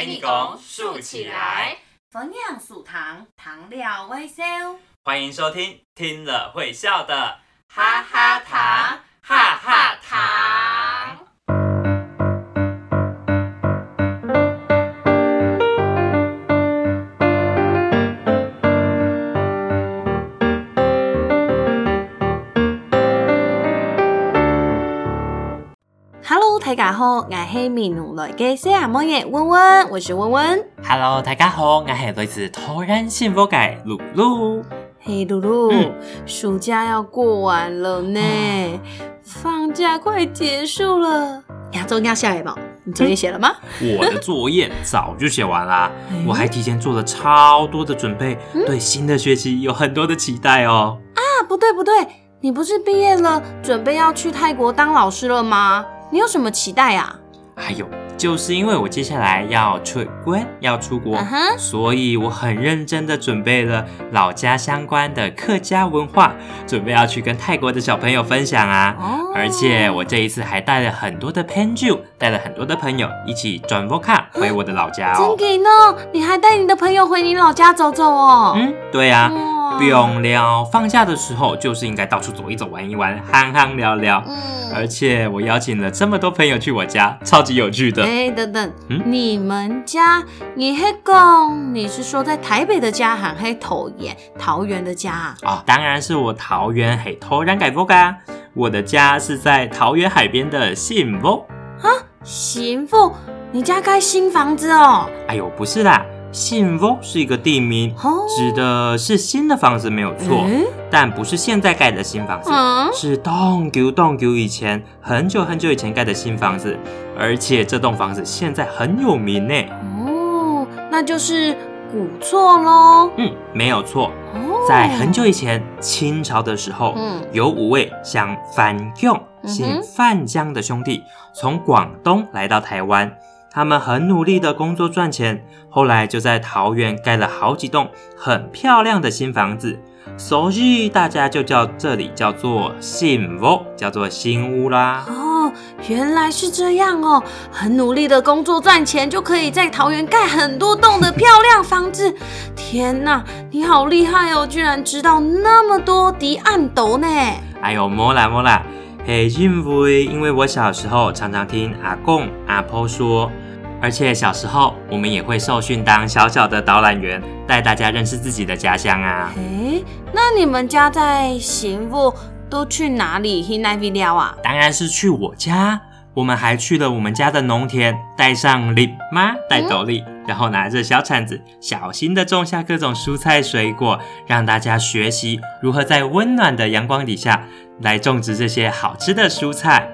给你拱竖起来，分量数糖，糖料微笑。欢迎收听，听了会笑的哈哈糖，好，我是闽南来嘅小阿妹嘅温温，我是温温。Hello，大家好，我係來自突然幸福嘅露露。嘿，露露，嗯暑假要过完了呢，放假快结束了，亚洲要下来吧？你作业写了吗？我的作业早就写完啦，嗯我还提前做了超多的准备，对新的学期有很多的期待哦。啊，不对不对，你不是毕业了，准备要去泰国当老师了吗？你有什么期待啊？还有，就是因为我接下来要出国，要出国所以我很认真的准备了老家相关的客家文化，准备要去跟泰国的小朋友分享啊。哦而且我这一次还带了很多的 pen j 带了很多的朋友一起转 v o c a 回我的老家真哦。给呢，你还带你的朋友回你老家走走哦。嗯，对啊。哇不用了，放假的时候就是应该到处走一走、玩一玩、憨憨聊聊。嗯而且我邀请了这么多朋友去我家，超级有趣的。哎、等等，嗯你们家，你黑讲，你是说在台北的家，还是桃园桃园的家啊？哦，当然是我桃园黑头然改 c a 我的家是在桃园海边的信 v 媳妇，你家盖新房子哦？哎呦，不是啦，信翁是一个地名，哦指的是新的房子没有错，但不是现在盖的新房子。嗯，是洞久洞久以前很久很久以前盖的新房子，而且这栋房子现在很有名呢。哦，那就是古厝喽。嗯，没有错，哦，在很久以前，清朝的时候，嗯有五位像范用、姓范江的兄弟，从广东来到台湾。他们很努力的工作赚钱，后来就在桃园盖了好几栋很漂亮的新房子，所以大家就叫这里叫做新屋，叫做新屋啦。哦，原来是这样哦！很努力的工作赚钱，就可以在桃园盖很多栋的漂亮房子。天哪，你好厉害哦！居然知道那么多敌暗斗呢！哎呦，莫啦莫啦，嘿，幸福因为我小时候常常听阿公阿婆说，而且小时候我们也会受训当小小的导览员，带大家认识自己的家乡啊。诶，那你们家在行富都去哪里去那边聊啊？当然是去我家，我们还去了我们家的农田，带上笠妈，带斗笠，然后拿着小铲子，小心的种下各种蔬菜水果，让大家学习如何在温暖的阳光底下来种植这些好吃的蔬菜。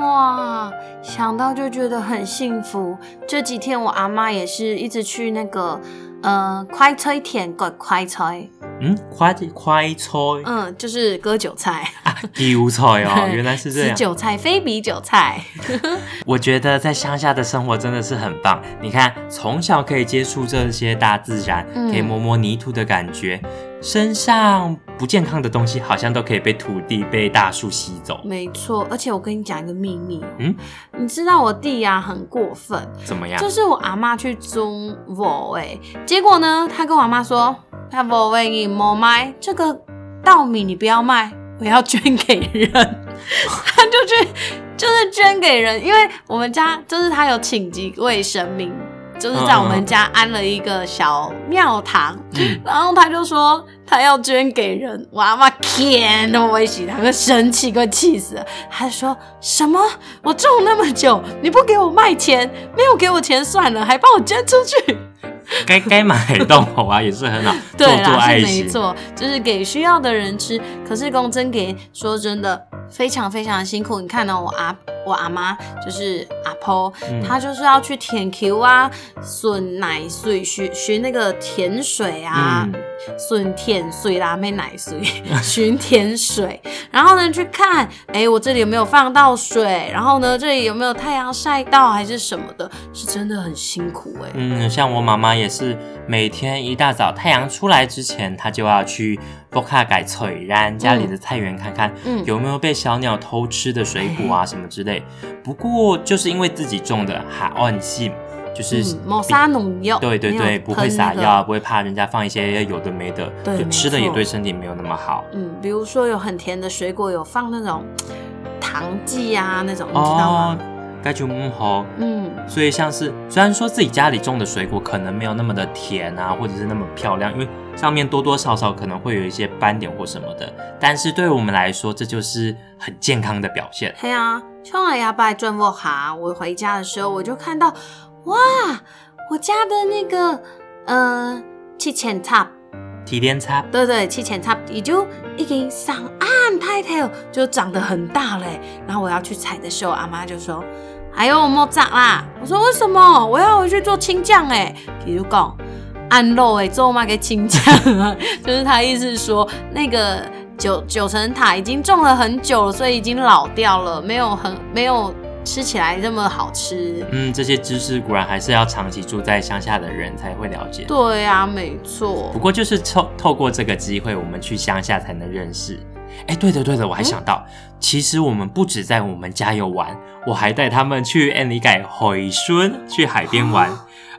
哇，想到就觉得很幸福。这几天我阿妈也是一直去那个呃快菜田割快菜，嗯，快快菜嗯，就是割韭菜。啊，韭菜哦，原来是这吃样。韭菜非比韭菜。我觉得在乡下的生活真的是很棒。你看，从小可以接触这些大自然，嗯可以摸摸泥土的感觉，身上不健康的东西好像都可以被土地、被大树吸走。没错，而且我跟你讲一个秘密，嗯，你知道我弟呀、很过分，怎么样？就是我阿妈去种我哎，结果呢，他跟我阿妈说，他我为你莫卖这个稻米，你不要卖，我要捐给人，他就去就是捐给人，因为我们家就是他有请几位神明。就是在我们家安了一个小庙堂，嗯然后他就说他要捐给人，我阿妈天都危险，他会生气，快气死了。他就说什么我种那么久，你不给我卖钱，没有给我钱算了，还帮我捐出去。该该买动物啊，也是很好，做对爱是没心。错，就是给需要的人吃。可是公真给说真的非常非常辛苦。你看到、我阿我阿妈就是阿婆，嗯她就是要去舔 Q 啊，吮奶水寻寻那个甜水啊嗯，笋甜水啦，没奶水，寻甜水。然后呢去看，哎，我这里有没有放到水？然后呢这里有没有太阳晒到还是什么的？是真的很辛苦哎、嗯，像我妈妈也是，每天一大早太阳出来之前，她就要去波卡改翠然家里的菜园看看，嗯有没有被小鸟偷吃的水果啊什么之类。不过就是因为自己种的海岸性，就是嗯，抹杀农药，对对对，不会撒药，不会怕人家放一些有的没的，对吃的也对身体没有那么好。嗯，比如说有很甜的水果，有放那种糖剂啊，那种你知道哦吗？，该就嗯好。嗯，所以像是虽然说自己家里种的水果可能没有那么的甜啊，或者是那么漂亮，因为上面多多少少可能会有一些斑点或什么的，但是对我们来说，这就是很健康的表现。对啊，像我牙拜转过哈，我回家的时候我就看到，哇，我家的那个呃七千插，提炼差，对对，七千插也就已经上岸太太就长得很大嘞。然后我要去采的时候，阿妈就说：“还有莫炸啦。”我说：“为什么？我要回去做青酱哎。”比如讲安肉哎，做嘛给青酱啊，就是他意思是说那个九九层塔已经种了很久了，所以已经老掉了，没有很没有吃起来这么好吃。嗯，这些知识果然还是要长期住在乡下的人才会了解。对啊，没错不。过就是透透过这个机会，我们去乡下才能认识。哎，对的对的，我还想到，其实我们不止在我们家有玩，我还带他们去安里改回孙去海边玩，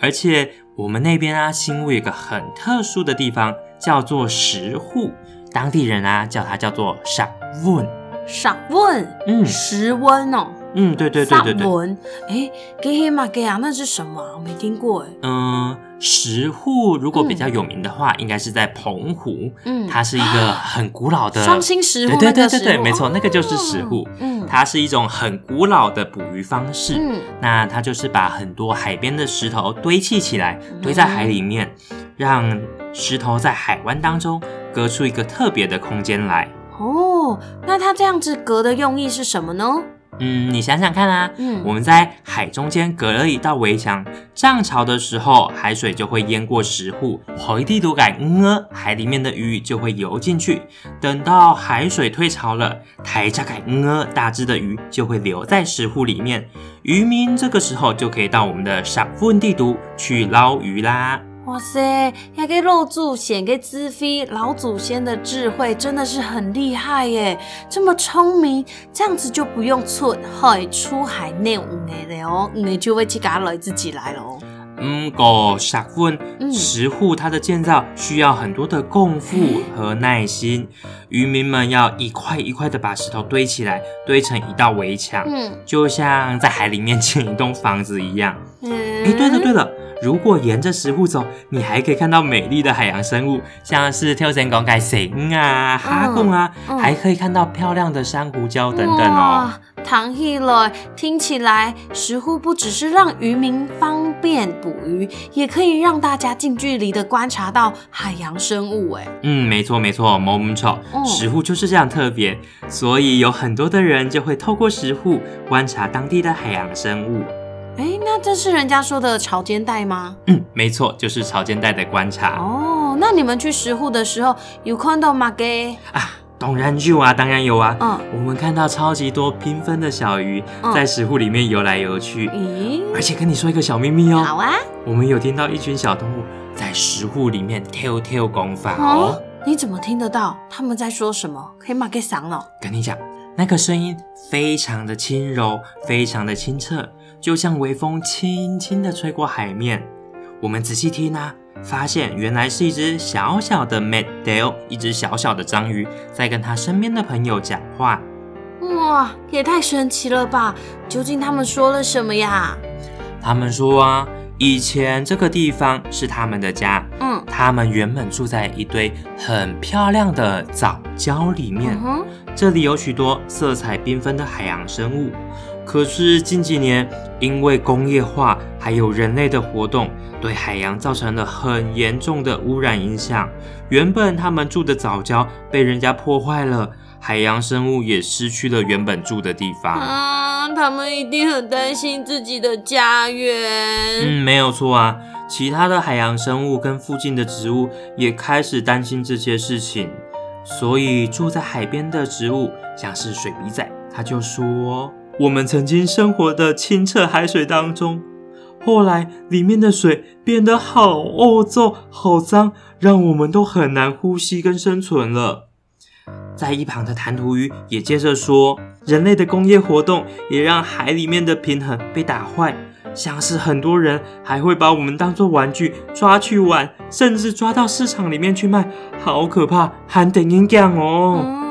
而且我们那边啊，新屋有一个很特殊的地方，叫做石户，当地人啊叫它叫做赏问。赏问，嗯石温哦。嗯，对对对对对，文，哎，给黑马给啊，那是什么啊？我没听过哎。嗯，石沪如果比较有名的话，应该是在澎湖，嗯，它是一个很古老的双星石沪对对对对对，没错，那个就是石沪。嗯它是一种很古老的捕鱼方式。嗯那它就是把很多海边的石头堆砌起来，堆在海里面，让石头在海湾当中隔出一个特别的空间来。哦，那它这样子隔的用意是什么呢？嗯，你想想看啊，嗯我们在海中间隔了一道围墙，涨潮的时候，海水就会淹过石户，回地都改嗯呃，海里面的鱼就会游进去。等到海水退潮了，台加改嗯呃，大只的鱼就会留在石户里面。渔民这个时候就可以到我们的赏问地图去捞鱼啦。哇塞，要给老祖先给资飞，老祖先的智慧真的是很厉害耶！这么聪明，这样子就不用出海出海内五年了哦，你就会去给他来自己来了哦。嗯，个赏问嗯石户它的建造需要很多的功夫 和耐心，渔民们要一块一块的把石头堆起来，堆成一道围墙。嗯就像在海里面建一栋房子一样。嗯，诶，对了对了，如果沿着石户走，你还可以看到美丽的海洋生物，像是跳绳拱盖蛇啊、哈贡啊，嗯还可以看到漂亮的珊瑚礁等等哦。哇，唐毅了，听起来石沪不只是让渔民方便捕鱼，也可以让大家近距离的观察到海洋生物。哎，嗯，没错没错，某某丑嗯石沪就是这样特别，所以有很多的人就会透过石沪观察当地的海洋生物。哎，那这是人家说的潮间带吗？嗯，没错，就是潮间带的观察、哦，那你们去石户的时候有看到吗？给，啊。当然有啊，当然有啊。嗯，我们看到超级多缤纷的小鱼嗯在石户里面游来游去，咦，而且跟你说一个小秘密哦，好啊，我们有听到一群小动物在石户里面跳跳功法哦。哦，你怎么听得到？他们在说什么？可以马给嗓了。跟你讲，那个声音非常的轻柔，非常的清澈，就像微风轻轻地吹过海面。我们仔细听啊，发现原来是一只小小的 m a d a l 一只小小的章鱼，在跟他身边的朋友讲话。哇，也太神奇了吧！究竟他们说了什么呀？他们说啊，以前这个地方是他们的家，嗯他们原本住在一堆很漂亮的藻礁里面嗯，哼，这里有许多色彩缤纷的海洋生物。可是近几年，因为工业化还有人类的活动，对海洋造成了很严重的污染影响。原本他们住的藻礁被人家破坏了，海洋生物也失去了原本住的地方。啊，他们一定很担心自己的家园。嗯，没有错啊。其他的海洋生物跟附近的植物也开始担心这些事情，所以住在海边的植物，像是水笔仔，他就说：“我们曾经生活的清澈海水当中，后来里面的水变得好恶臭、好脏，让我们都很难呼吸跟生存了。”在一旁的弹涂鱼也接着说：“人类的工业活动也让海里面的平衡被打坏。”像是很多人还会把我们当做玩具抓去玩，甚至抓到市场里面去卖，好可怕，还等影讲哦。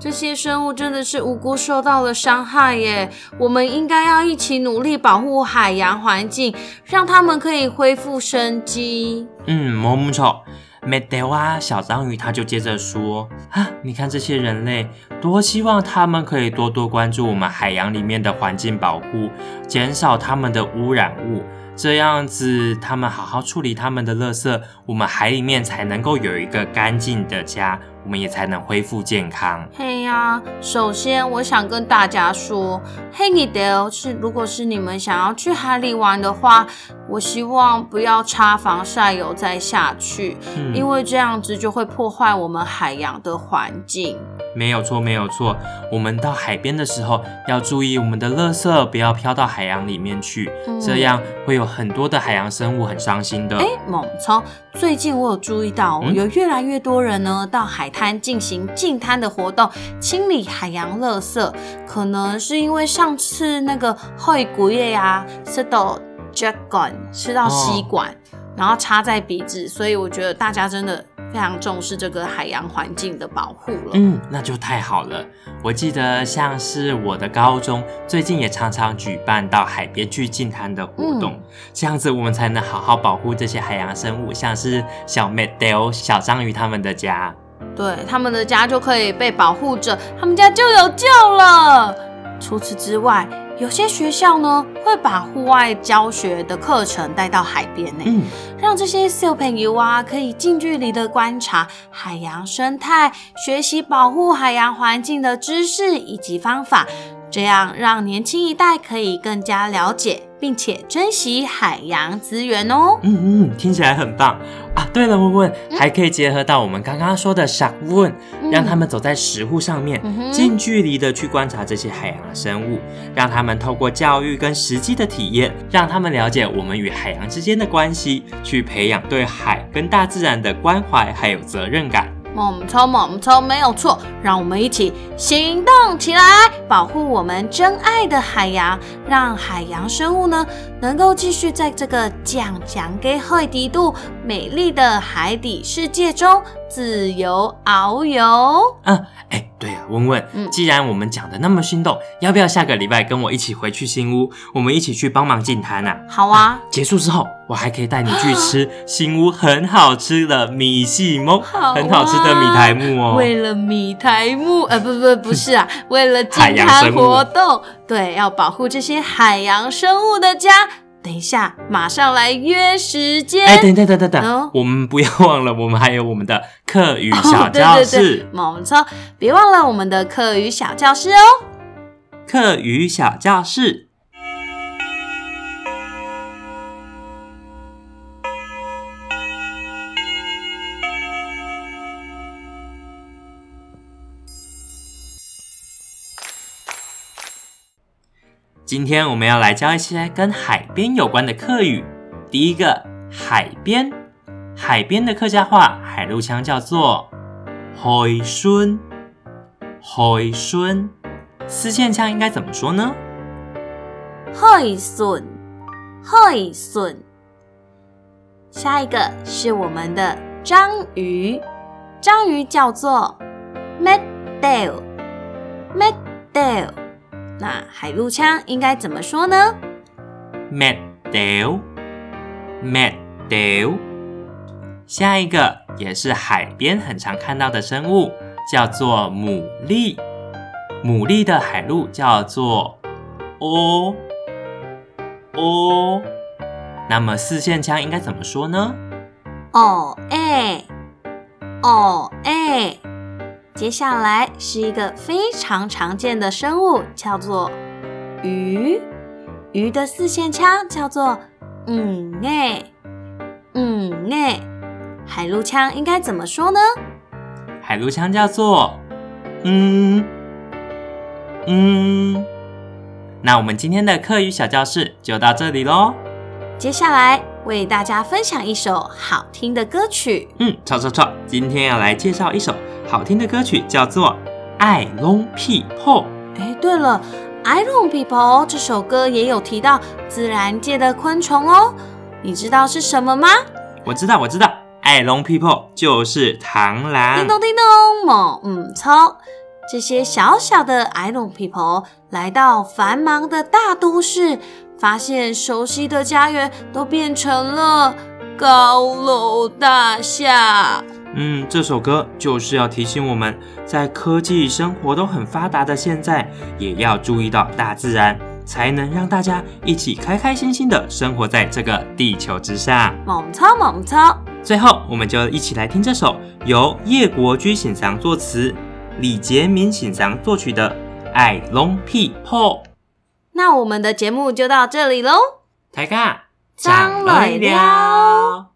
这些生物真的是无辜受到了伤害耶。我们应该要一起努力保护海洋环境，让它们可以恢复生机。嗯，冇错。没得哇，小章鱼他就接着说啊，你看这些人类，多希望他们可以多多关注我们海洋里面的环境保护，减少他们的污染物，这样子他们好好处理他们的垃圾，我们海里面才能够有一个干净的家。我们也才能恢复健康。嘿呀，首先我想跟大家说，嘿你的是，如果是你们想要去海里玩的话，我希望不要擦防晒油再下去，因为这样子就会破坏我们海洋的环境。没有错，没有错。我们到海边的时候要注意我们的垃圾不要飘到海洋里面去，这样会有很多的海洋生物很伤心的。哎，猛超，最近我有注意到，有越来越多人呢到海滩进行净滩的活动，清理海洋垃圾。可能是因为上次那个会古叶呀吃到吸管，吃到吸管，然后插在鼻子，所以我觉得大家真的。非常重视这个海洋环境的保护了。嗯，那就太好了。我记得像是我的高中最近也常常举办到海边去净滩的活动，这样子我们才能好好保护这些海洋生物，像是小 m e d l 小章鱼他们的家。对，他们的家就可以被保护着，他们家就有救了。除此之外。有些学校呢会把户外教学的课程带到海边呢，让这些小朋友啊可以近距离的观察海洋生态，学习保护海洋环境的知识以及方法，这样让年轻一代可以更加了解。并且珍惜海洋资源哦。嗯嗯，听起来很棒啊！对了，问问还可以结合到我们刚刚说的 shark 问，让他们走在石户上面，近距离的去观察这些海洋生物，让他们透过教育跟实际的体验，让他们了解我们与海洋之间的关系，去培养对海跟大自然的关怀还有责任感。猛冲猛冲，没有错！让我们一起行动起来，保护我们珍爱的海洋，让海洋生物呢能够继续在这个讲讲给海底度美丽的海底世界中自由遨游。嗯，哎。对啊，问问，既然我们讲的那么心动，要不要下个礼拜跟我一起回去新屋，我们一起去帮忙进滩啊？好啊，结束之后，我还可以带你去吃 新屋很好吃的米细蒙，很好吃的米苔木哦。为了米苔木，呃，不不 不是啊，为了进滩活动，对，要保护这些海洋生物的家。等一下，马上来约时间。哎，等等等等等，我们不要忘了，我们还有我们的课余小教室。没错，别忘了我们的课余小教室哦。课余小教室。今天我们要来教一些跟海边有关的客语。第一个，海边，海边的客家话海陆腔叫做海孙，海孙。四线腔应该怎么说呢？海孙，海孙。下一个是我们的章鱼，章鱼叫做 meddle，meddle。那海陆腔应该怎么说呢？Meddle，Meddle。下一个也是海边很常看到的生物，叫做牡蛎。牡蛎的海陆叫做 O，O。那么四线腔应该怎么说呢？哦哎，哦哎。接下来是一个非常常见的生物，叫做鱼。鱼的四线腔叫做嗯内嗯内。海陆腔应该怎么说呢？海陆腔叫做嗯嗯。那我们今天的课余小教室就到这里喽。接下来为大家分享一首好听的歌曲。嗯，错错错，今天要来介绍一首。好听的歌曲叫做《爱龙屁破》。哎，对了，I Long People》这首歌也有提到自然界的昆虫哦，你知道是什么吗？我知道，我知道，爱龙 people 就是螳螂。叮咚叮咚，猛嗯操！这些小小的 I Long People 来到繁忙的大都市，发现熟悉的家园都变成了高楼大厦。嗯，这首歌就是要提醒我们，在科技生活都很发达的现在，也要注意到大自然，才能让大家一起开开心心的生活在这个地球之上。猛操猛操！最后，我们就一起来听这首由叶国居醒藏作词、李杰明醒藏作曲的《爱龙屁破》。那我们的节目就到这里喽，大家张来了。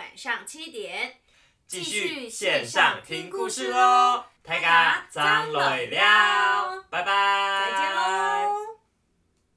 晚上七点。继续线上听故事喽。大家张累了，拜拜，再见喽。